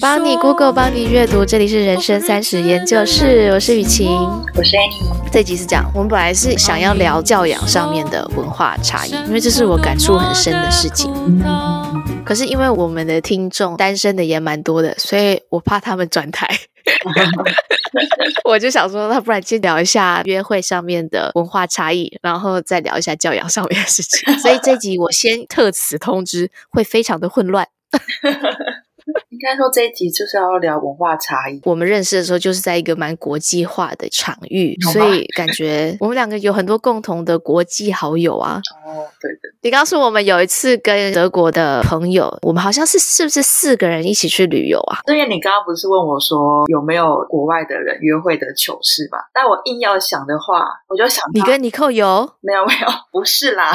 帮你 Google，帮你阅读，这里是人生三十研究室，我是雨晴，我是 Annie。这集是讲，我们本来是想要聊教养上面的文化差异，因为这是我感触很深的事情。可是因为我们的听众单身的也蛮多的，所以我怕他们转台，我就想说，那不然先聊一下约会上面的文化差异，然后再聊一下教养上面的事情。所以这集我先特此通知，会非常的混乱。应该说这一集就是要聊文化差异。我们认识的时候就是在一个蛮国际化的场域，所以感觉我们两个有很多共同的国际好友啊。哦，对的。你告诉我们有一次跟德国的朋友，我们好像是是不是四个人一起去旅游啊？对呀，你刚刚不是问我说有没有国外的人约会的糗事吧？但我硬要想的话，我就想你跟尼寇有？没有没有，不是啦。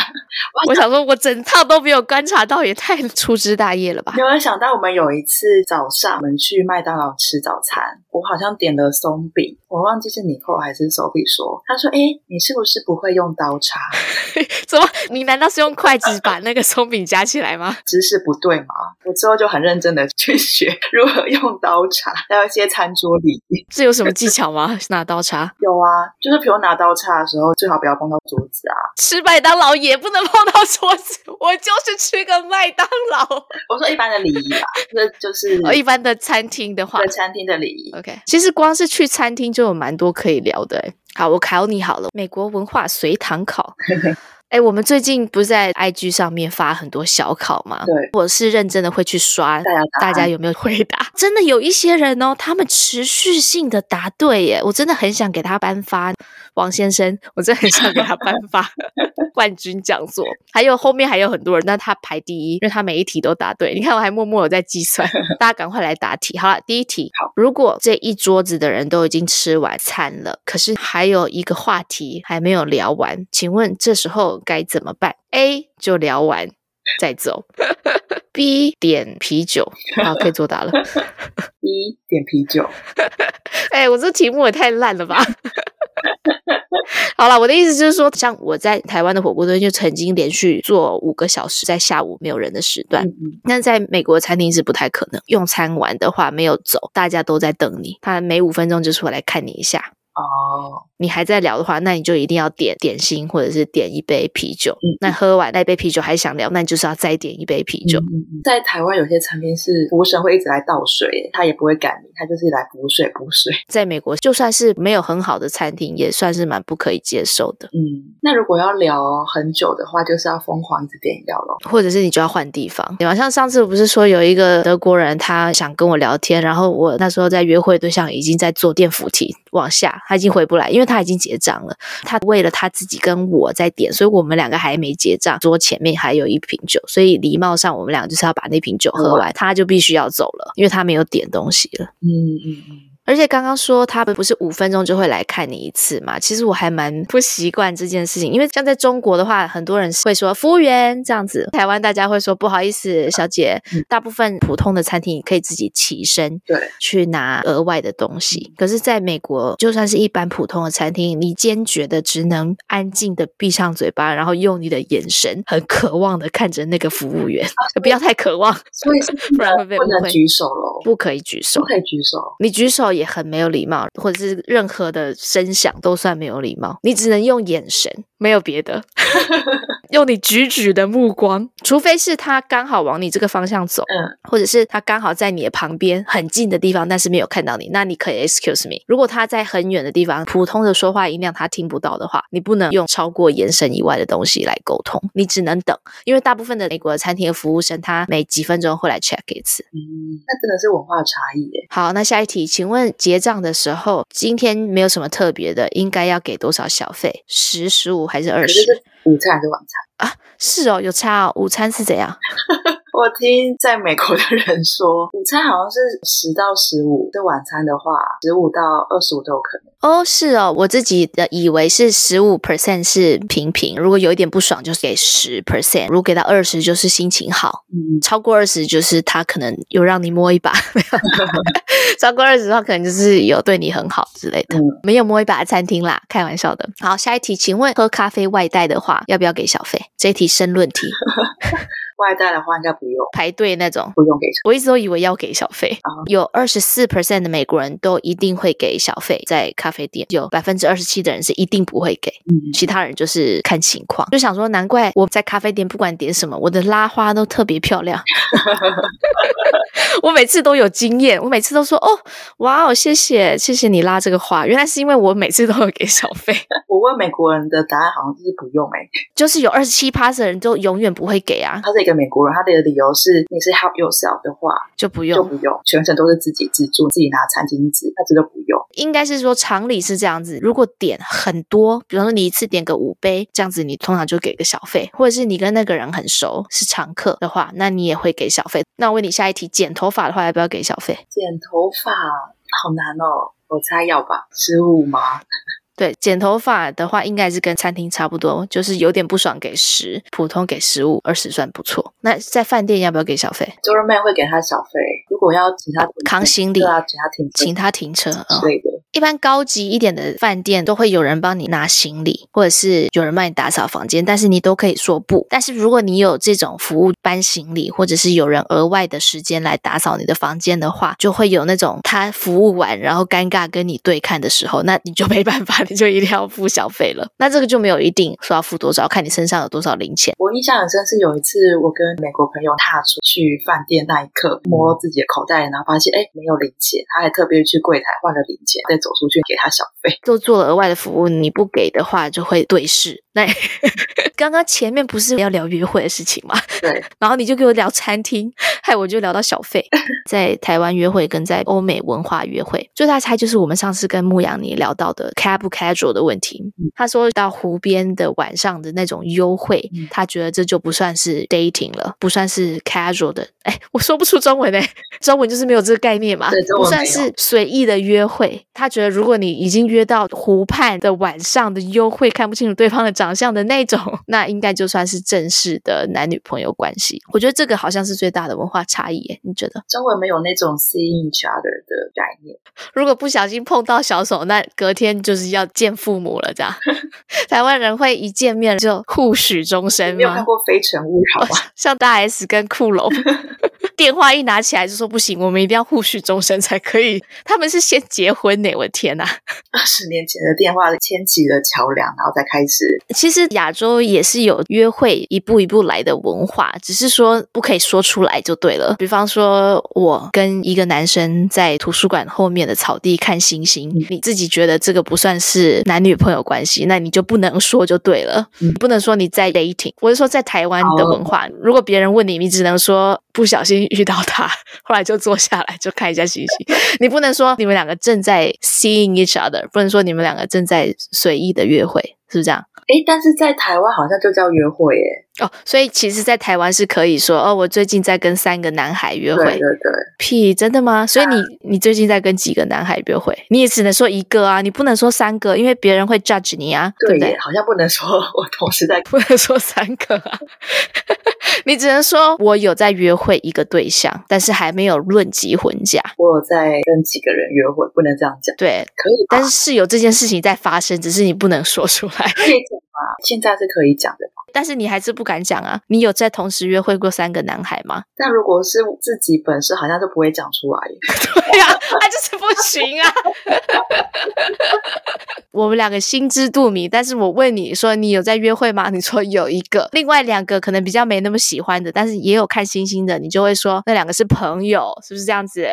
我想说，我整套都没有观察到，也太粗枝大叶了吧？没有想到我们有一次。是早上我们去麦当劳吃早餐，我好像点了松饼，我忘记是尼寇还是 Sophie 说，他说：“哎，你是不是不会用刀叉？怎么？你难道是用筷子把那个松饼夹起来吗？姿势不对吗？”我之后就很认真的去学 如何用刀叉，还有一些餐桌礼仪。这有什么技巧吗？拿刀叉？有啊，就是比如拿刀叉的时候，最好不要碰到桌子啊。吃麦当劳也不能碰到桌子，我就是吃个麦当劳。我说一般的礼仪吧，那就是。哦，一般的餐厅的话，对餐厅的礼仪。OK，其实光是去餐厅就有蛮多可以聊的。好，我考你好了，美国文化随堂考。哎，我们最近不是在 IG 上面发很多小考吗？对，我是认真的会去刷，大家大家有没有回答？真的有一些人哦，他们持续性的答对耶，我真的很想给他颁发王先生，我真的很想给他颁 发冠军讲座。还有后面还有很多人，但他排第一，因为他每一题都答对。你看，我还默默有在计算，大家赶快来答题。好了，第一题，好，如果这一桌子的人都已经吃完餐了，可是还有一个话题还没有聊完，请问这时候？该怎么办？A 就聊完 再走，B 点啤酒，好，可以作答了。B 点啤酒，哎、欸，我这题目也太烂了吧！好了，我的意思就是说，像我在台湾的火锅店就曾经连续做五个小时，在下午没有人的时段。嗯嗯，但在美国餐厅是不太可能，用餐完的话没有走，大家都在等你，他每五分钟就出来看你一下。哦，你还在聊的话，那你就一定要点点心或者是点一杯啤酒。嗯，那喝完那杯啤酒还想聊，那你就是要再点一杯啤酒。嗯，在台湾有些餐厅是服务生会一直来倒水，他也不会赶你，他就是来补水补水。在美国，就算是没有很好的餐厅，也算是蛮不可以接受的。嗯，那如果要聊很久的话，就是要疯狂一直点饮料咯，或者是你就要换地方。对吧？像上次我不是说有一个德国人，他想跟我聊天，然后我那时候在约会对象已经在坐电扶梯往下。他已经回不来，因为他已经结账了。他为了他自己跟我在点，所以我们两个还没结账，桌前面还有一瓶酒，所以礼貌上我们俩就是要把那瓶酒喝完，他就必须要走了，因为他没有点东西了。嗯嗯嗯。而且刚刚说他们不是五分钟就会来看你一次嘛？其实我还蛮不习惯这件事情，因为像在中国的话，很多人会说服务员这样子，台湾大家会说不好意思，小姐。大部分普通的餐厅你可以自己起身，对，去拿额外的东西。可是在美国，就算是一般普通的餐厅，你坚决的只能安静的闭上嘴巴，然后用你的眼神很渴望的看着那个服务员，啊、不要太渴望，所以不然会被误会，不能举手喽，不可以举手，不可以举手，你举手。也很没有礼貌，或者是任何的声响都算没有礼貌。你只能用眼神，没有别的。用你举举的目光，除非是他刚好往你这个方向走，嗯，或者是他刚好在你的旁边很近的地方，但是没有看到你，那你可以 excuse me。如果他在很远的地方，普通的说话音量他听不到的话，你不能用超过眼神以外的东西来沟通，你只能等，因为大部分的美国的餐厅的服务生，他每几分钟会来 check 一次。嗯，那真的是文化差异耶。好，那下一题，请问结账的时候，今天没有什么特别的，应该要给多少小费？十、十五还是二十？午餐还是晚餐啊？是哦，有差哦。午餐是怎样？我听在美国的人说，午餐好像是十到十五，这晚餐的话，十五到二十五都有可能。哦，是哦，我自己的以为是十五 percent 是平平，如果有一点不爽，就是给十 percent，如果给到二十，就是心情好，嗯，超过二十，就是他可能有让你摸一把，超过二十的话，可能就是有对你很好之类的，嗯、没有摸一把的餐厅啦，开玩笑的。好，下一题，请问喝咖啡外带的话，要不要给小费？这一题申论题。外带的话应该不用排队那种，不用给。我一直都以为要给小费。Uh huh. 有二十四 percent 的美国人都一定会给小费，在咖啡店有百分之二十七的人是一定不会给，嗯，其他人就是看情况。就想说，难怪我在咖啡店不管点什么，我的拉花都特别漂亮。我每次都有经验，我每次都说哦，哇哦，谢谢，谢谢你拉这个话。原来是因为我每次都有给小费。我问美国人的答案好像就是不用诶、欸，就是有二十七趴的人都永远不会给啊。他是一个美国人，他的理由是你是 help yourself 的话就不用，就不用，全程都是自己自助，自己拿餐巾纸，他觉得不用。应该是说常理是这样子，如果点很多，比方说你一次点个五杯，这样子你通常就给个小费，或者是你跟那个人很熟是常客的话，那你也会给小费。那我问你下一题，剪头发的话要不要给小费？剪头发好难哦，我猜要吧，十五吗？对，剪头发的话，应该是跟餐厅差不多，就是有点不爽给十，普通给十五，二十算不错。那在饭店要不要给小费？Doorman 会给他小费，如果要请他扛行李，对啊，请他停车，请他停车，对的。一般高级一点的饭店都会有人帮你拿行李，或者是有人帮你打扫房间，但是你都可以说不。但是如果你有这种服务搬行李，或者是有人额外的时间来打扫你的房间的话，就会有那种他服务完然后尴尬跟你对看的时候，那你就没办法，你就一定要付小费了。那这个就没有一定说要付多少，看你身上有多少零钱。我印象很深是有一次我跟美国朋友踏出去饭店那一刻，摸自己的口袋，然后发现哎没有零钱，他还特别去柜台换了零钱，再走出去给他小。费，就做了额外的服务，你不给的话就会对视。那 刚刚前面不是要聊约会的事情吗？对，然后你就给我聊餐厅，害我就聊到小费。在台湾约会跟在欧美文化约会，最大差就是我们上次跟牧羊你聊到的 casual 不 casual 的问题。他说到湖边的晚上的那种幽会，他觉得这就不算是 dating 了，不算是 casual 的。哎，我说不出中文哎，中文就是没有这个概念嘛，不算是随意的约会。他觉得如果你已经约到湖畔的晚上的幽会，看不清楚对方的长相的那种，那应该就算是正式的男女朋友关系。我觉得这个好像是最大的文化差异耶，你觉得？中文没有那种 seeing each other 的概念。如果不小心碰到小手，那隔天就是要见父母了，这样。台湾人会一见面就互许终身吗？没有看过《非诚勿扰》吗？像大 S 跟库龙，电话一拿起来就说不行，我们一定要互许终身才可以。他们是先结婚呢，我的天哪！二十年前的电话牵起了桥梁，然后再开始。其实亚洲也是有约会一步一步来的文化，只是说不可以说出来就对了。比方说，我跟一个男生在图书馆后面的草地看星星，你自己觉得这个不算是男女朋友关系，那你就不能说就对了。你不能说你在 dating，我是说在台湾的文化，如果别人问你，你只能说不小心遇到他，后来就坐下来就看一下星星。你不能说你们两个正在 seeing each other，不能说你们两个正在随意的约会，是不是这样？诶，但是在台湾好像就叫约会耶。哦，所以其实，在台湾是可以说，哦，我最近在跟三个男孩约会。对对对。屁，真的吗？所以你你最近在跟几个男孩约会？你也只能说一个啊，你不能说三个，因为别人会 judge 你啊，对，对不对？好像不能说我同时在，不能说三个啊，你只能说我有在约会一个对象，但是还没有论及婚嫁。我有在跟几个人约会，不能这样讲。对，可以，但是是有这件事情在发生，只是你不能说出来。可以讲吗？现在是可以讲的。但是你还是不敢讲啊！你有在同时约会过三个男孩吗？那如果是自己本身，好像就不会讲出来。对呀、啊，他就是不行啊！我们两个心知肚明，但是我问你说你有在约会吗？你说有一个，另外两个可能比较没那么喜欢的，但是也有看星星的，你就会说那两个是朋友，是不是这样子？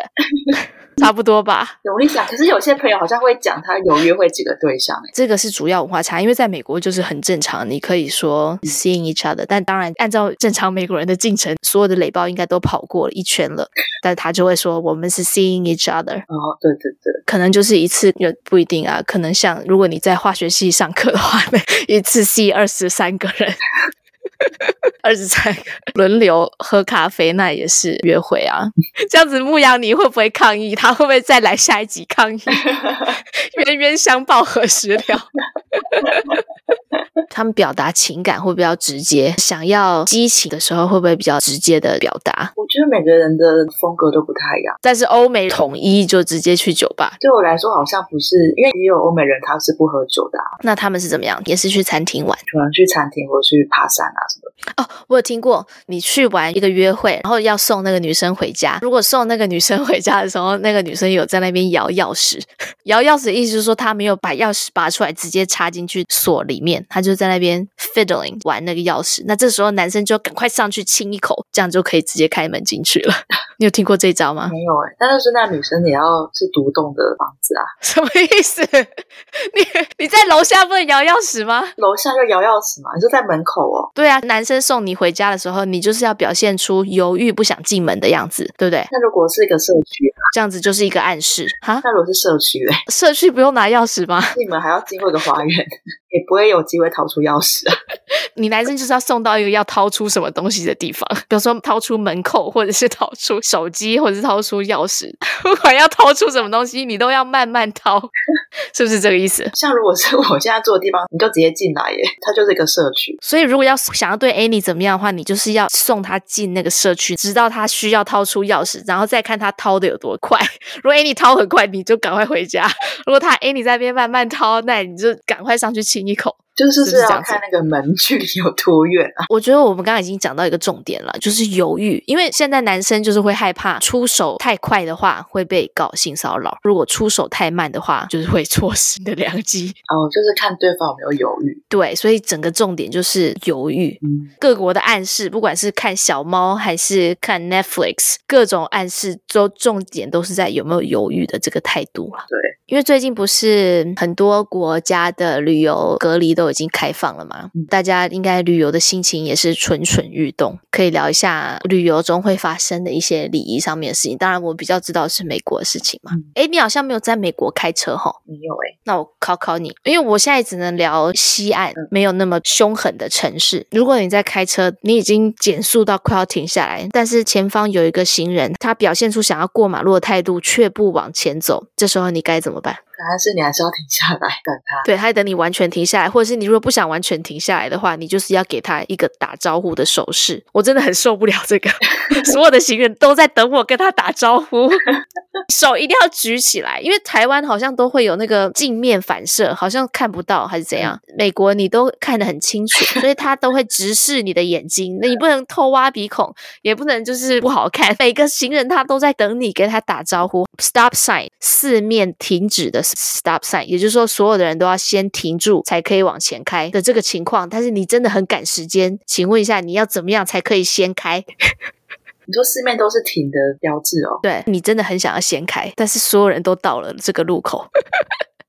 差不多吧。我跟你讲，可是有些朋友好像会讲他有约会几个对象，这个是主要文化差，因为在美国就是很正常，你可以说 seeing each other，但当然按照正常美国人的进程，所有的垒包应该都跑过了一圈了，但他就会说我们是 seeing each other。哦，对对对，可能就是一次也不一定啊，可能像如果你在化学系上课的话，一次 see 二十三个人。二十三个轮流喝咖啡，那也是约会啊。这样子，牧羊你会不会抗议？他会不会再来下一集抗议？冤冤相报何时了？他们表达情感会比较直接，想要激情的时候会不会比较直接的表达？我觉得每个人的风格都不太一样，但是欧美统一就直接去酒吧。对我来说好像不是，因为也有欧美人他是不喝酒的啊。那他们是怎么样？也是去餐厅玩，可能去餐厅或者去爬山啊什么的。哦，我有听过，你去玩一个约会，然后要送那个女生回家。如果送那个女生回家的时候，那个女生有在那边摇钥匙，摇钥匙的意思就是说她没有把钥匙拔出来，直接插进去锁里面，他就在那边 fiddling 玩那个钥匙。那这时候男生就赶快上去亲一口，这样就可以直接开门进去了。你有听过这招吗？没有哎、欸，但是那女生也要是独栋的房子啊？什么意思？你你在楼下不能摇钥匙吗？楼下就摇钥匙嘛，你就在门口哦。对啊，男生送你回家的时候，你就是要表现出犹豫不想进门的样子，对不对？那如果是一个社区，这样子就是一个暗示哈。那如果是社区嘞？社区不用拿钥匙吗？进门还要经过一个花园。也不会有机会掏出钥匙啊！你男生就是要送到一个要掏出什么东西的地方，比如说掏出门扣，或者是掏出手机，或者是掏出钥匙。不管要掏出什么东西，你都要慢慢掏，是不是这个意思？像如果是我现在住的地方，你就直接进来耶，它就是一个社区。所以如果要想要对 Annie 怎么样的话，你就是要送他进那个社区，直到他需要掏出钥匙，然后再看他掏的有多快。如果 Annie 掏很快，你就赶快回家；如果他 Annie 在那边慢慢掏，那你就赶快上去亲一口。就是是要看那个门距离有多远啊？我觉得我们刚刚已经讲到一个重点了，就是犹豫。因为现在男生就是会害怕出手太快的话会被搞性骚扰，如果出手太慢的话，就是会错失你的良机。哦，就是看对方有没有犹豫。对，所以整个重点就是犹豫。嗯，各国的暗示，不管是看小猫还是看 Netflix，各种暗示都重点都是在有没有犹豫的这个态度了。对，因为最近不是很多国家的旅游隔离都。都已经开放了嘛？大家应该旅游的心情也是蠢蠢欲动。可以聊一下旅游中会发生的一些礼仪上面的事情。当然，我比较知道是美国的事情嘛。哎、嗯，你好像没有在美国开车哈？没有哎。那我考考你，因为我现在只能聊西岸，没有那么凶狠的城市。如果你在开车，你已经减速到快要停下来，但是前方有一个行人，他表现出想要过马路的态度，却不往前走，这时候你该怎么办？但是你还是要停下来等他，对，他等你完全停下来，或者是你如果不想完全停下来的话，你就是要给他一个打招呼的手势。我真的很受不了这个，所有的行人都在等我跟他打招呼，手一定要举起来，因为台湾好像都会有那个镜面反射，好像看不到还是怎样。美国你都看得很清楚，所以他都会直视你的眼睛，那你不能偷挖鼻孔，也不能就是不好看。每个行人他都在等你跟他打招呼，stop sign 四面停止的。Stop sign，也就是说，所有的人都要先停住，才可以往前开的这个情况。但是你真的很赶时间，请问一下，你要怎么样才可以先开？你说四面都是停的标志哦？对，你真的很想要先开，但是所有人都到了这个路口。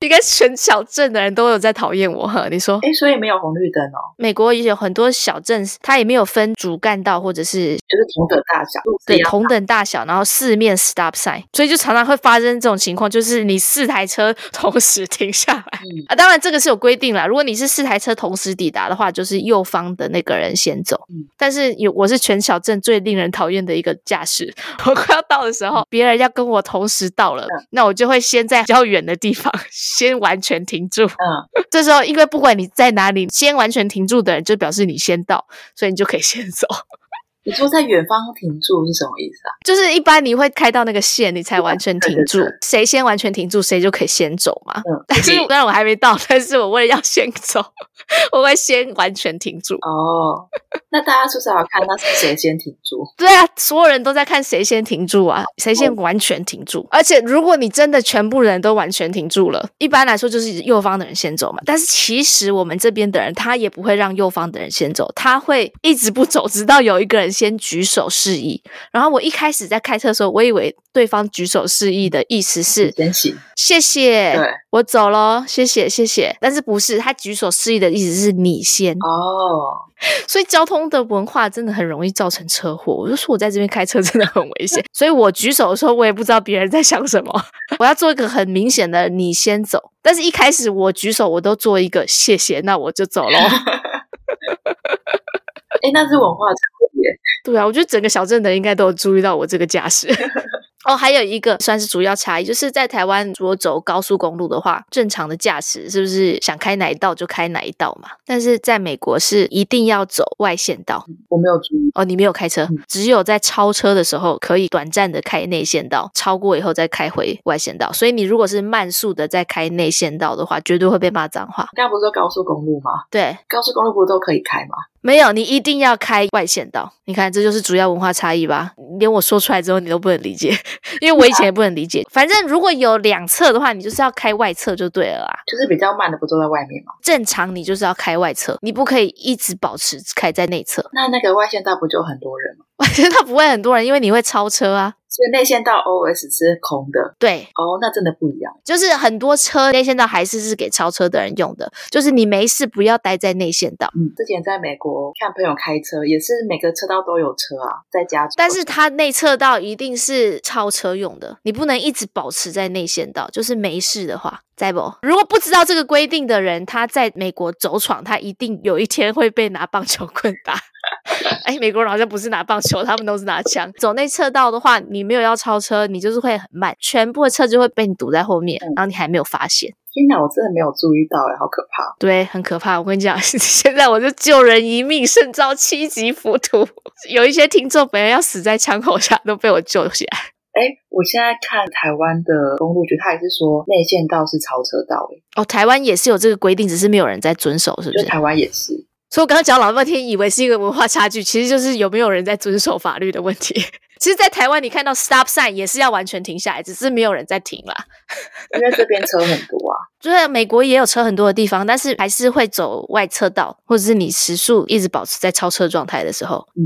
应该全小镇的人都有在讨厌我哈，你说？哎，所以没有红绿灯哦。美国也有很多小镇，它也没有分主干道或者是就是同等大小，对，同等大小，然后四面 stop sign，所以就常常会发生这种情况，就是你四台车 同时停下来、嗯、啊。当然这个是有规定啦，如果你是四台车同时抵达的话，就是右方的那个人先走。嗯、但是有我是全小镇最令人讨厌的一个驾驶，我快要到的时候，别人要跟我同时到了，嗯、那我就会先在比较远的地方。先完全停住，嗯，这时候因为不管你在哪里，先完全停住的人就表示你先到，所以你就可以先走。你说在远方停住是什么意思啊？就是一般你会开到那个线，你才完全停住。谁先完全停住，谁就可以先走嘛。嗯，但是虽然我还没到，但是我为了要先走，我会先完全停住。哦，那大家是不是要看那是谁先停住？对啊，所有人都在看谁先停住啊，谁先完全停住。哦。而且如果你真的全部人都完全停住了，一般来说就是右方的人先走嘛。但是其实我们这边的人他也不会让右方的人先走，他会一直不走，直到有一个人。先举手示意，然后我一开始在开车的时候，我以为对方举手示意的意思是谢谢，对，我走喽，谢谢，谢谢。但是不是他举手示意的意思是你先哦，所以交通的文化真的很容易造成车祸。我就说我在这边开车真的很危险，所以我举手的时候，我也不知道别人在想什么。我要做一个很明显的你先走，但是一开始我举手我都做一个谢谢，那我就走咯。哎，那是文化差别。对啊，我觉得整个小镇的人应该都有注意到我这个驾驶。哦，还有一个算是主要差异，就是在台湾如果走高速公路的话，正常的驾驶是不是想开哪一道就开哪一道嘛？但是在美国是一定要走外线道。我没有注意哦，你没有开车，嗯、只有在超车的时候可以短暂的开内线道，超过以后再开回外线道。所以你如果是慢速的在开内线道的话，绝对会被骂脏话。刚刚不是说高速公路吗？对，高速公路不是都可以开吗？没有，你一定要开外线道。你看，这就是主要文化差异吧？连我说出来之后，你都不能理解，因为我以前也不能理解。反正如果有两侧的话，你就是要开外侧就对了啦。就是比较慢的，不坐在外面吗？正常你就是要开外侧，你不可以一直保持开在内侧。那那个外线道不就很多人吗？外线道不会很多人，因为你会超车啊。所以内线道 OS 是空的，对哦，那真的不一样。就是很多车内线道还是是给超车的人用的，就是你没事不要待在内线道。嗯，之前在美国看朋友开车，也是每个车道都有车啊，在加州。但是它内侧道一定是超车用的，你不能一直保持在内线道，就是没事的话。在不？如果不知道这个规定的人，他在美国走闯，他一定有一天会被拿棒球棍打。哎，美国人好像不是拿棒球，他们都是拿枪。走内侧道的话，你没有要超车，你就是会很慢，全部的车就会被你堵在后面，然后你还没有发现。天哪，我真的没有注意到，哎，好可怕。对，很可怕。我跟你讲，现在我就救人一命胜造七级浮屠，有一些听众本来要死在枪口下，都被我救起来。哎，我现在看台湾的公路局，他也是说内线道是超车道。哎，哦，台湾也是有这个规定，只是没有人在遵守，是不是？台湾也是。所以我刚刚讲老半天，以为是一个文化差距，其实就是有没有人在遵守法律的问题。其实，在台湾你看到 stop sign 也是要完全停下来，只是没有人在停啦。因为这边车很多啊。就是美国也有车很多的地方，但是还是会走外车道，或者是你时速一直保持在超车状态的时候。嗯，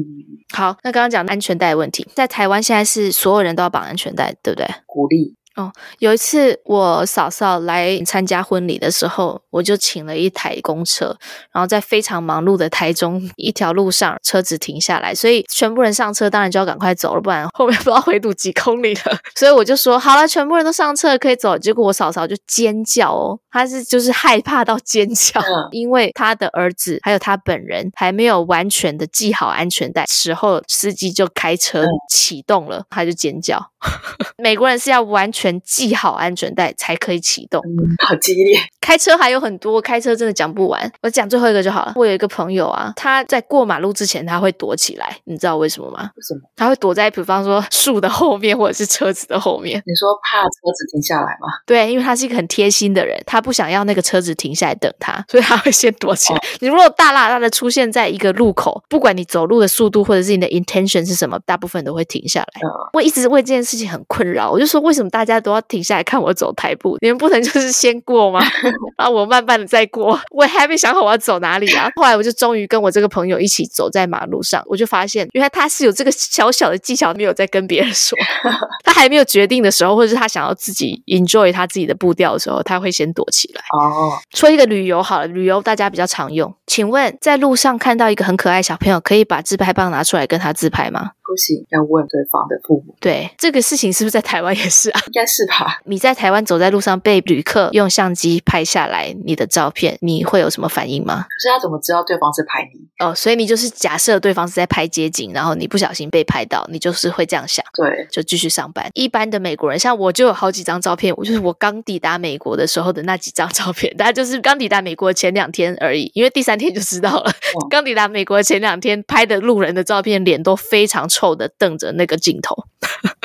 好，那刚刚讲安全带问题，在台湾现在是所有人都要绑安全带，对不对？鼓励。哦，有一次我嫂嫂来参加婚礼的时候，我就请了一台公车，然后在非常忙碌的台中一条路上，车子停下来，所以全部人上车，当然就要赶快走了，不然后面不知道回堵几公里了。所以我就说好了，全部人都上车可以走。结果我嫂嫂就尖叫哦，她是就是害怕到尖叫，嗯、因为他的儿子还有他本人还没有完全的系好安全带，时候司机就开车启动了，他就尖叫。美国人是要完全。系好安全带才可以启动。嗯，好激烈。开车还有很多，开车真的讲不完。我讲最后一个就好了。我有一个朋友啊，他在过马路之前他会躲起来，你知道为什么吗？为什么？他会躲在比方说树的后面或者是车子的后面。你说怕车子停下来吗？对，因为他是一个很贴心的人，他不想要那个车子停下来等他，所以他会先躲起来。哦、你如果大喇喇的出现在一个路口，不管你走路的速度或者是你的 intention 是什么，大部分都会停下来。嗯、我一直为这件事情很困扰，我就说为什么大家都要停下来看我走台步？你们不能就是先过吗？然后我慢慢的再过，我还没想好我要走哪里啊。后来我就终于跟我这个朋友一起走在马路上，我就发现原来他是有这个小小的技巧，没有在跟别人说。他还没有决定的时候，或者是他想要自己 enjoy 他自己的步调的时候，他会先躲起来。哦，说一个旅游好了，旅游大家比较常用。请问在路上看到一个很可爱小朋友，可以把自拍棒拿出来跟他自拍吗？不行，要问对方的父母。对，这个事情是不是在台湾也是啊？应该是吧。你在台湾走在路上被旅客用相机拍下来你的照片，你会有什么反应吗？可是他怎么知道对方是拍你？哦，所以你就是假设对方是在拍街景，然后你不小心被拍到，你就是会这样想。对，就继续上班。一般的美国人，像我就有好几张照片，我就是我刚抵达美国的时候的那几张照片，大概就是刚抵达美国前两天而已，因为第三天就知道了。刚抵达美国前两天拍的路人的照片，脸都非常臭的瞪着那个镜头。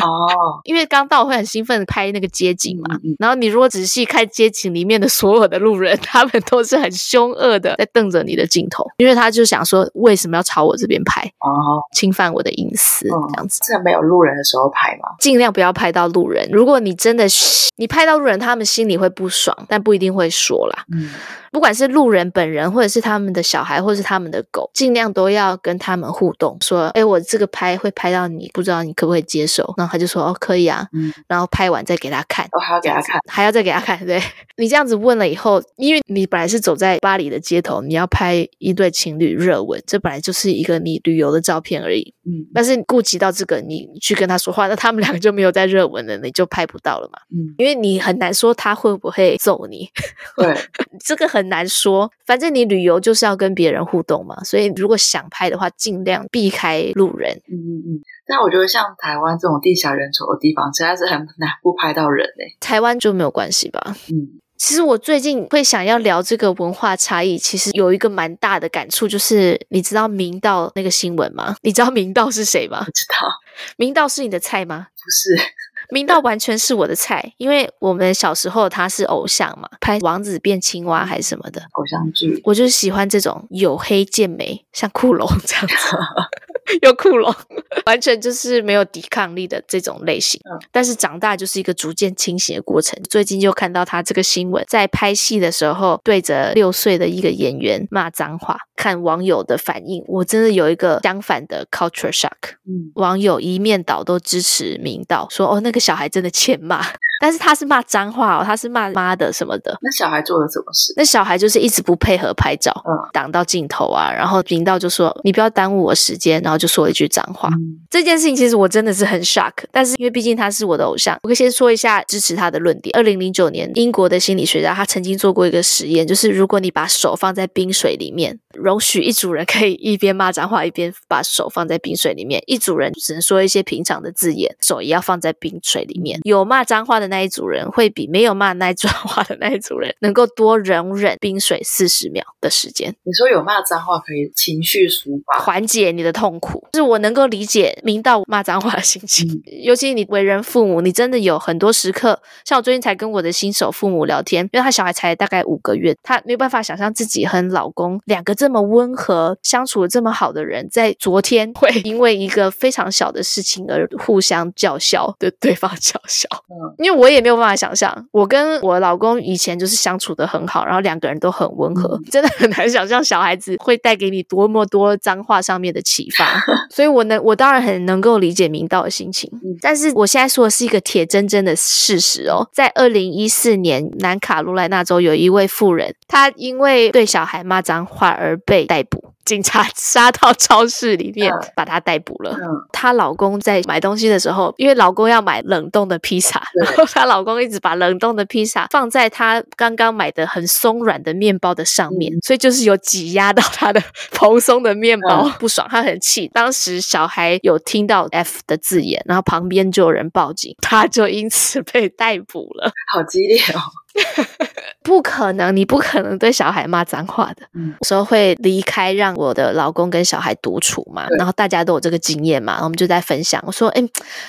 哦，因为刚到会很兴奋的拍那个街景嘛，嗯、然后你如果仔细看街景里面的所有的路人，他们都是很凶恶的在瞪着你的镜头，因为他就想说为什么要朝我这边拍？哦，侵犯我的隐私，嗯、这样子。在没有路人的时候拍吗？尽量不要拍到路人。如果你真的你拍到路人，他们心里会不爽，但不一定会说啦。嗯。不管是路人本人，或者是他们的小孩，或者是他们的狗，尽量都要跟他们互动。说，哎，我这个拍会拍到你，不知道你可不可以接受？然后他就说，哦，可以啊。嗯，然后拍完再给他看。我、哦、还要给他看，还要再给他看。对，你这样子问了以后，因为你本来是走在巴黎的街头，你要拍一对情侣热吻，这本来就是一个你旅游的照片而已。嗯，但是顾及到这个，你去跟他说话，那他们两个就没有在热吻了，你就拍不到了嘛。嗯，因为你很难说他会不会揍你。对，这个很。很难说。反正你旅游就是要跟别人互动嘛，所以如果想拍的话，尽量避开路人。嗯嗯嗯。但我觉得像台湾这种地狭人稠的地方，实在是很难不拍到人呢。台湾就没有关系吧？嗯。其实我最近会想要聊这个文化差异，其实有一个蛮大的感触，就是你知道明道那个新闻吗？你知道明道是谁吗？不知道。明道是你的菜吗？不是，明道完全是我的菜，因为我们小时候他是偶像嘛，拍王子变青蛙还是什么的偶像剧，我就是喜欢这种黝黑健美，像酷龙这样子。又酷了，完全就是没有抵抗力的这种类型。嗯，但是长大就是一个逐渐清醒的过程。最近就看到他这个新闻，在拍戏的时候对着六岁的一个演员骂脏话，看网友的反应，我真的有一个相反的 culture shock。嗯，网友一面倒都支持明道，说哦，那个小孩真的欠骂。但是他是骂脏话哦，他是骂妈的什么的。那小孩做了什么事？那小孩就是一直不配合拍照，嗯，挡到镜头啊。然后频道就说：“你不要耽误我时间。”然后就说了一句脏话。嗯，这件事情其实我真的是很 shock。但是因为毕竟他是我的偶像，我可以先说一下支持他的论点。二零零九年，英国的心理学家他曾经做过一个实验，就是如果你把手放在冰水里面，容许一组人可以一边骂脏话一边把手放在冰水里面，一组人只能说一些平常的字眼，手也要放在冰水里面。有骂脏话的那一组人会比没有骂那一句话的那一组人能够多容忍冰水四十秒的时间。你说有骂脏话可以情绪抒发，缓解你的痛苦，就是我能够理解明道骂脏话的心情。嗯、尤其你为人父母，你真的有很多时刻，像我最近才跟我的新手父母聊天，因为他小孩才大概五个月，他没有办法想象自己和老公两个这么温和、相处的这么好的人，在昨天会因为一个非常小的事情而互相叫嚣，对对方叫嚣。嗯，因为我也没有办法想象，我跟我老公以前就是相处的很好，然后两个人都很温和，真的很难想象小孩子会带给你多么多脏话上面的启发。所以我能，我当然很能够理解明道的心情。但是我现在说的是一个铁铮铮的事实哦，在二零一四年，南卡罗来纳州有一位妇人，她因为对小孩骂脏话而被逮捕。警察杀到超市里面，把她逮捕了。她老公在买东西的时候，因为老公要买冷冻的披萨，然后 她老公一直把冷冻的披萨放在她刚刚买的很松软的面包的上面，所以就是有挤压到她的蓬松的面包，不爽，她很气。当时小孩有听到 F 的字眼，然后旁边就有人报警，她就因此被逮捕了。好激烈哦！不可能，你不可能对小孩骂脏话的。嗯，有时候会离开，让我的老公跟小孩独处嘛。然后大家都有这个经验嘛，我们就在分享。我说，哎，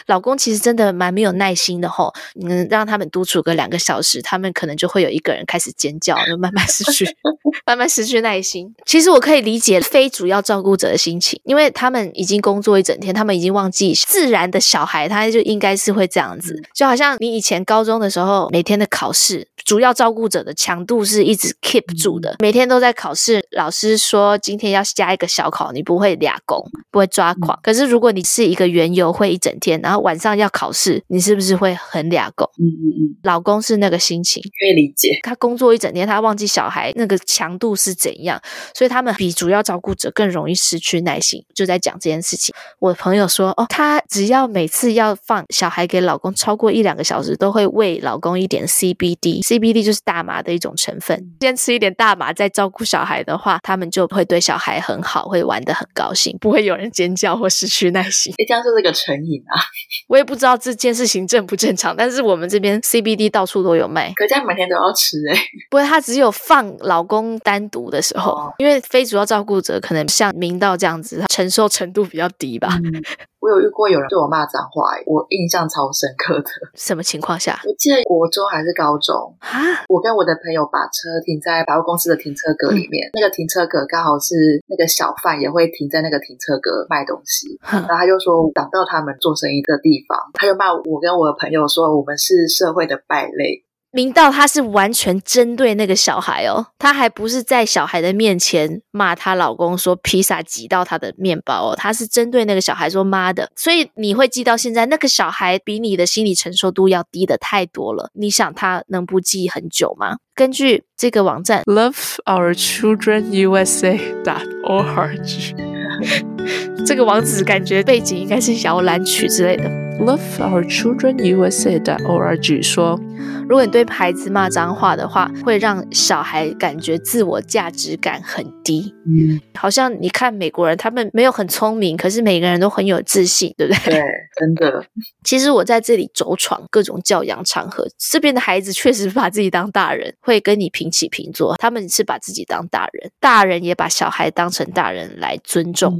老公其实真的蛮没有耐心的吼。嗯，让他们独处个两个小时，他们可能就会有一个人开始尖叫，就慢慢失去，慢慢失去耐心。其实我可以理解非主要照顾者的心情，因为他们已经工作一整天，他们已经忘记自然的小孩，他就应该是会这样子。就好像你以前高中的时候，每天的考试。主要照顾者的强度是一直 keep 住的，每天都在考试。老师说今天要加一个小考，你不会俩工，不会抓狂。可是如果你是一个原油会一整天，然后晚上要考试，你是不是会很俩工？嗯嗯嗯。老公是那个心情，可以理解。他工作一整天，他忘记小孩那个强度是怎样，所以他们比主要照顾者更容易失去耐心。就在讲这件事情，我的朋友说，哦，他只要每次要放小孩给老公超过一两个小时，都会喂老公一点 CBD。CBD 就是大麻的一种成分，先吃一点大麻，再照顾小孩的话，他们就会对小孩很好，会玩得很高兴，不会有人尖叫或失去耐心。诶，这样就是个成瘾啊！我也不知道这件事情正不正常，但是我们这边 CBD 到处都有卖，可这样每天都要吃诶。不过，他只有放老公单独的时候，哦、因为非主要照顾者可能像明道这样子，他承受程度比较低吧。嗯我有遇过有人对我骂脏话，我印象超深刻的。什么情况下？我记得国中还是高中啊？我跟我的朋友把车停在百货公司的停车格里面，嗯、那个停车格刚好是那个小贩也会停在那个停车格卖东西，嗯、然后他就说挡到他们做生意的地方，他就骂我跟我的朋友说我们是社会的败类。明道他是完全针对那个小孩哦，他还不是在小孩的面前骂她老公说披萨挤到他的面包哦，他是针对那个小孩说妈的，所以你会记到现在，那个小孩比你的心理承受度要低得太多了，你想他能不记很久吗？根据这个网站 loveourchildrenusa.org，这个网址感觉背景应该是摇篮曲之类的。loveourchildrenusa.org 说。如果你对孩子骂脏话的话，会让小孩感觉自我价值感很低。嗯，好像你看美国人，他们没有很聪明，可是每个人都很有自信，对不对？对，真的。其实我在这里走闯各种教养场合，这边的孩子确实把自己当大人，会跟你平起平坐。他们是把自己当大人，大人也把小孩当成大人来尊重。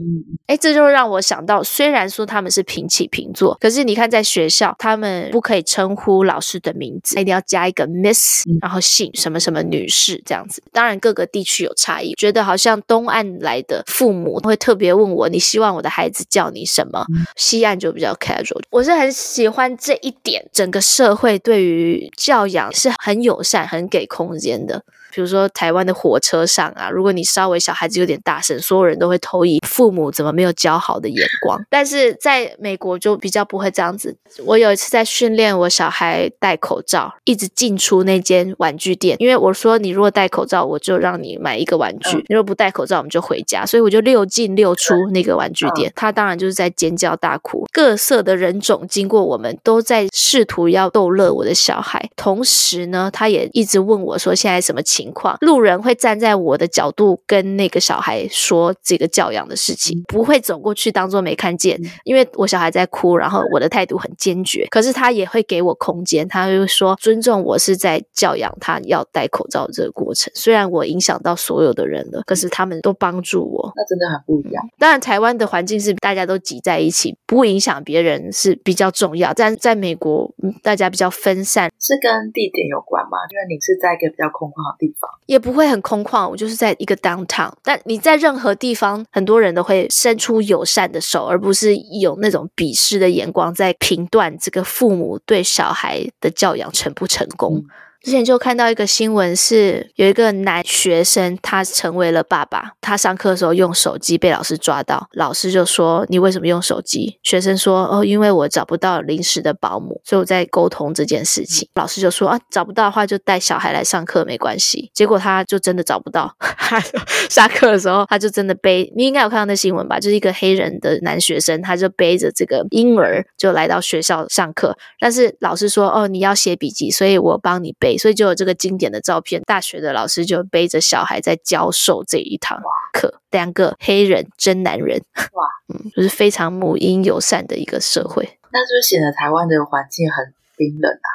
哎、嗯，这就让我想到，虽然说他们是平起平坐，可是你看在学校，他们不可以称呼老师的名字，一定要加一个 Miss，然后姓什么什么女士这样子。当然各个地区有差异，觉得好像东岸来的父母会特别问我，你希望我的孩子叫你什么？西岸就比较 casual。我是很喜欢这一点，整个社会对于教养是很友善、很给空间的。比如说台湾的火车上啊，如果你稍微小孩子有点大声，所有人都会投以父母怎么没有教好的眼光。但是在美国就比较不会这样子。我有一次在训练我小孩戴口罩，一直进出那间玩具店，因为我说你如果戴口罩，我就让你买一个玩具；你如果不戴口罩，我们就回家。所以我就六进六出那个玩具店，他当然就是在尖叫大哭。各色的人种经过我们，都在试图要逗乐我的小孩，同时呢，他也一直问我说现在什么情况。情况，路人会站在我的角度跟那个小孩说这个教养的事情，不会走过去当做没看见，因为我小孩在哭，然后我的态度很坚决，可是他也会给我空间，他会说尊重我是在教养他要戴口罩这个过程，虽然我影响到所有的人了，可是他们都帮助我，那真的很不一样。当然，台湾的环境是大家都挤在一起，不影响别人是比较重要，但在美国，大家比较分散，是跟地点有关吗？因为你是在一个比较空旷的地方。也不会很空旷，我就是在一个 downtown。但你在任何地方，很多人都会伸出友善的手，而不是有那种鄙视的眼光在评断这个父母对小孩的教养成不成功。嗯之前就看到一个新闻，是有一个男学生，他成为了爸爸。他上课的时候用手机被老师抓到，老师就说：“你为什么用手机？”学生说：“哦，因为我找不到临时的保姆，所以我在沟通这件事情。”老师就说：“啊，找不到的话就带小孩来上课没关系。”结果他就真的找不到，下课的时候他就真的背，你应该有看到那新闻吧？就是一个黑人的男学生，他就背着这个婴儿就来到学校上课，但是老师说：“哦，你要写笔记，所以我帮你背。”所以就有这个经典的照片，大学的老师就背着小孩在教授这一堂课，两个黑人真男人，哇，嗯，就是非常母婴友善的一个社会。那是不是显得台湾的环境很冰冷啊？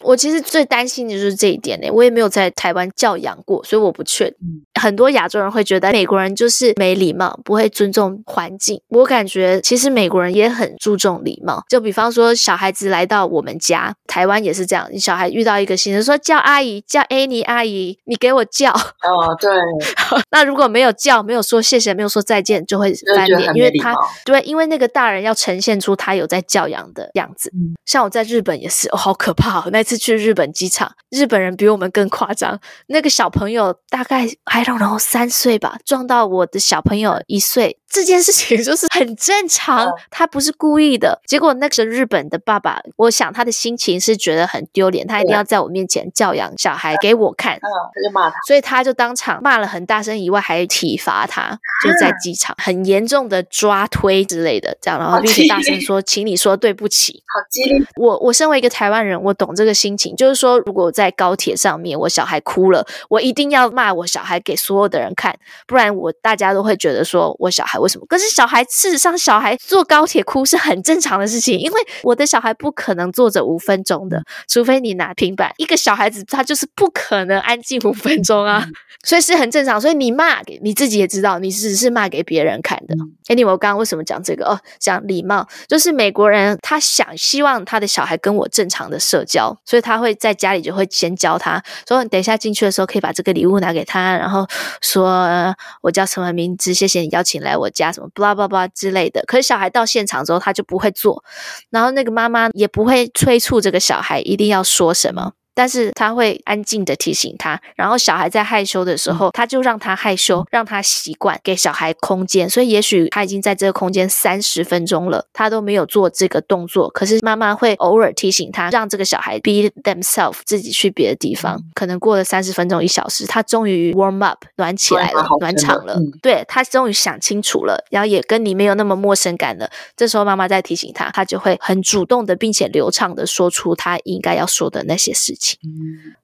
唉。我其实最担心的就是这一点呢，我也没有在台湾教养过，所以我不确定。很多亚洲人会觉得美国人就是没礼貌，不会尊重环境。我感觉其实美国人也很注重礼貌，就比方说小孩子来到我们家，台湾也是这样。你小孩遇到一个新人，说叫阿姨，叫 Annie 阿姨，你给我叫。哦，对。那如果没有叫，没有说谢谢，没有说再见，就会翻脸，因为他对，因为那个大人要呈现出他有在教养的样子。嗯，像我在日本也是，哦，好可怕哦，那次。去日本机场，日本人比我们更夸张。那个小朋友大概 I don't know 三岁吧，撞到我的小朋友一岁。这件事情 就是很正常，他不是故意的。结果那个日本的爸爸，我想他的心情是觉得很丢脸，他一定要在我面前教养小孩给我看，他就骂他，所以他就当场骂了很大声，以外还体罚他，就是在机场很严重的抓推之类的，这样，然后并且大声说，请你说对不起。好激烈！我我身为一个台湾人，我懂这个心情，就是说，如果在高铁上面我小孩哭了，我一定要骂我小孩给所有的人看，不然我大家都会觉得说我小孩。为什么？可是小孩，事实上，小孩坐高铁哭是很正常的事情，因为我的小孩不可能坐着五分钟的，除非你拿平板。一个小孩子他就是不可能安静五分钟啊，所以是很正常。所以你骂给你自己也知道，你只是骂给别人看的。Anyway，我刚刚为什么讲这个？哦，讲礼貌，就是美国人他想希望他的小孩跟我正常的社交，所以他会在家里就会先教他说你，等一下进去的时候可以把这个礼物拿给他，然后说，呃，我叫什么名字，谢谢你邀请来我家什么。blah blah blah 之类的，可是小孩到现场之后，他就不会做，然后那个妈妈也不会催促这个小孩一定要说什么，但是他会安静的提醒他。然后小孩在害羞的时候，他就让他害羞，让他习惯，给小孩空间。所以也许他已经在这个空间三十分钟了，他都没有做这个动作。可是妈妈会偶尔提醒他，让这个小孩 be themselves，自己去别的地方。可能过了三十分钟、一小时，他终于 warm up，暖起来了，暖场了。对，他终于想清楚了，然后也跟你没有那么陌生感了。这时候妈妈再提醒他，他就会很主动的，并且流畅的说出他应该要说的那些事情。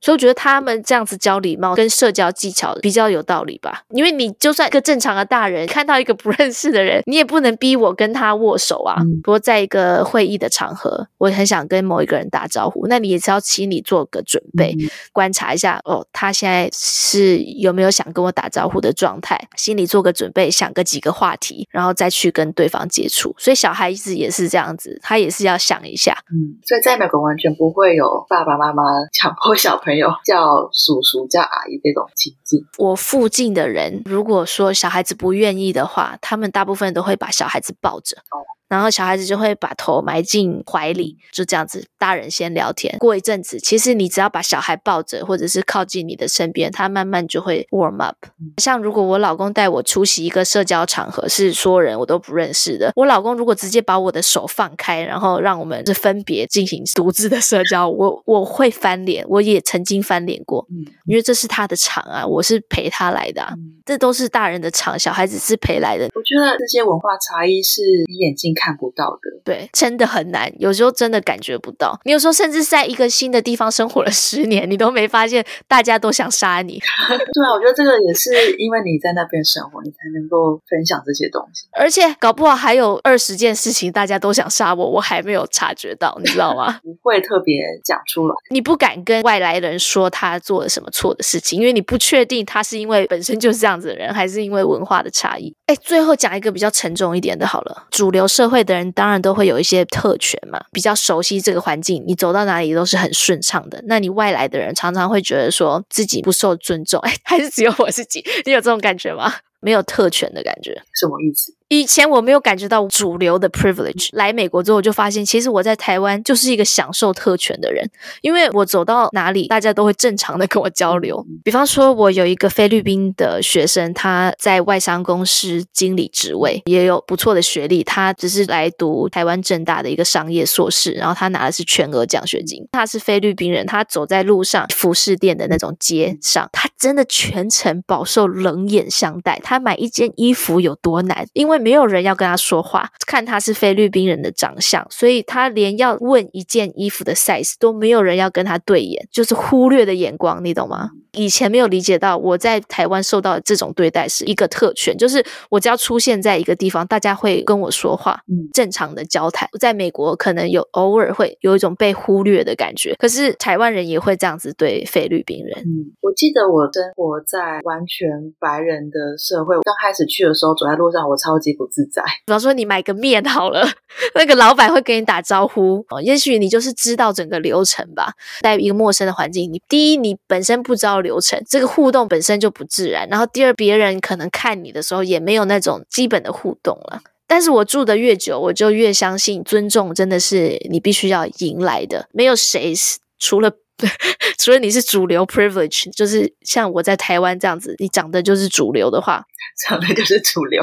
所以我觉得他们这样子教礼貌跟社交技巧比较有道理吧。因为你就算一个正常的大人看到一个不认识的人，你也不能逼我跟他握手啊。不过在一个会议的场合，我很想跟某一个人打招呼，那你也是要请你做个准备，观察一下哦，他现在是有没有想跟我打招呼的状态，心里做个准备，想个几个话题，然后再去跟对方接触。所以小孩子也是这样子，他也是要想一下。嗯，所以在美国完全不会有爸爸妈妈强迫小朋友叫叔叔、叫阿姨这种情境。我附近的人，如果说小孩子不愿意的话，他们大部分都会把小孩子抱着。哦然后小孩子就会把头埋进怀里，就这样子，大人先聊天。过一阵子，其实你只要把小孩抱着，或者是靠近你的身边，他慢慢就会 warm up。像如果我老公带我出席一个社交场合，是所有人我都不认识的，我老公如果直接把我的手放开，然后让我们是分别进行独自的社交，我我会翻脸，我也曾经翻脸过，因为这是他的场啊，我是陪他来的啊，这都是大人的场，小孩子是陪来的。我觉得这些文化差异是你眼睛看不到的，对，真的很难。有时候真的感觉不到。你有时候甚至在一个新的地方生活了十年，你都没发现大家都想杀你。对啊，我觉得这个也是因为你在那边生活，你才能够分享这些东西。而且搞不好还有二十件事情大家都想杀我，我还没有察觉到，你知道吗？不会特别讲出来。你不敢跟外来人说他做了什么错的事情，因为你不确定他是因为本身就是这样子的人，还是因为文化的差异。哎，最后讲一个比较沉重一点的，好了，主流社会会的人。当然都会有一些特权嘛，比较熟悉这个环境，你走到哪里都是很顺畅的。那你外来的人常常会觉得说自己不受尊重，哎，还是只有我自己？你有这种感觉吗？没有特权的感觉，什么意思？以前我没有感觉到主流的 privilege，来美国之后我就发现，其实我在台湾就是一个享受特权的人，因为我走到哪里，大家都会正常的跟我交流。比方说，我有一个菲律宾的学生，他在外商公司经理职位，也有不错的学历，他只是来读台湾政大的一个商业硕士，然后他拿的是全额奖学金。他是菲律宾人，他走在路上，服饰店的那种街上，他真的全程饱受冷眼相待。他买一件衣服有多难，因为没有人要跟他说话，看他是菲律宾人的长相，所以他连要问一件衣服的 size 都没有人要跟他对眼，就是忽略的眼光，你懂吗？以前没有理解到，我在台湾受到的这种对待是一个特权，就是我只要出现在一个地方，大家会跟我说话，正常的交谈。在美国可能有偶尔会有一种被忽略的感觉，可是台湾人也会这样子对菲律宾人。嗯，我记得我生活在完全白人的社会，刚开始去的时候，走在路上我超级不自在。比方说你买个面好了，那个老板会跟你打招呼，也许你就是知道整个流程吧。在一个陌生的环境，你第一你本身不知道。流程这个互动本身就不自然，然后第二，别人可能看你的时候也没有那种基本的互动了。但是我住的越久，我就越相信尊重真的是你必须要迎来的。没有谁是除了 除了你是主流 privilege，就是像我在台湾这样子，你长得就是主流的话，长得就是主流。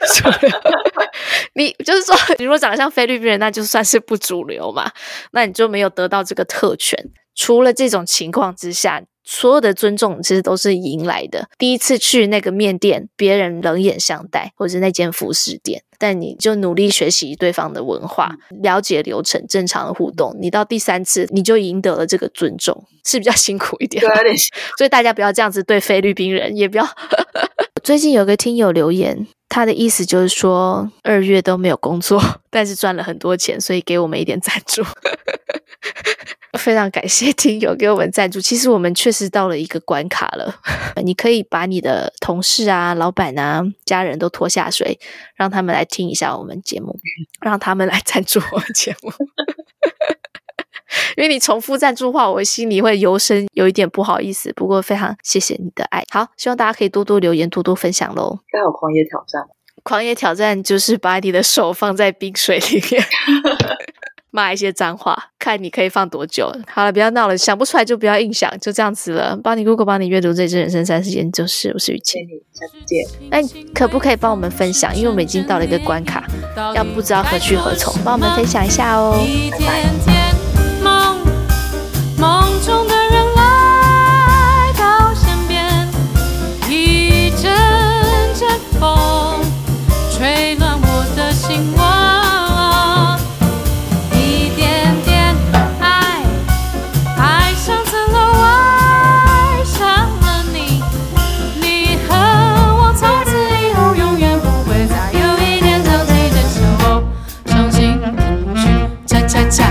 你就是说，你如果长得像菲律宾人，那就算是不主流嘛，那你就没有得到这个特权。除了这种情况之下，所有的尊重其实都是迎来的。第一次去那个面店，别人冷眼相待，或者是那间服饰店，但你就努力学习对方的文化，了解流程，正常的互动。你到第三次，你就赢得了这个尊重，是比较辛苦一点。对。所以大家不要这样子对菲律宾人，也不要。最近有个听友留言，他的意思就是说，二月都没有工作，但是赚了很多钱，所以给我们一点赞助。非常感谢听友给我们赞助。其实我们确实到了一个关卡了。你可以把你的同事啊、老板啊、家人都拖下水，让他们来听一下我们节目，让他们来赞助我们节目。因为你重复赞助的话，我心里会油生有一点不好意思。不过非常谢谢你的爱。好，希望大家可以多多留言，多多分享喽。该有狂野挑战。狂野挑战就是把你的手放在冰水里面，骂一些脏话，看你可以放多久。好了，不要闹了，想不出来就不要硬想，就这样子了。帮你 Google，帮你阅读这支《人生三十间》，就是我是雨谦，下次见。那可不可以帮我们分享？因为我们已经到了一个关卡，要不知道何去何从，帮我们分享一下哦。拜拜。fecha.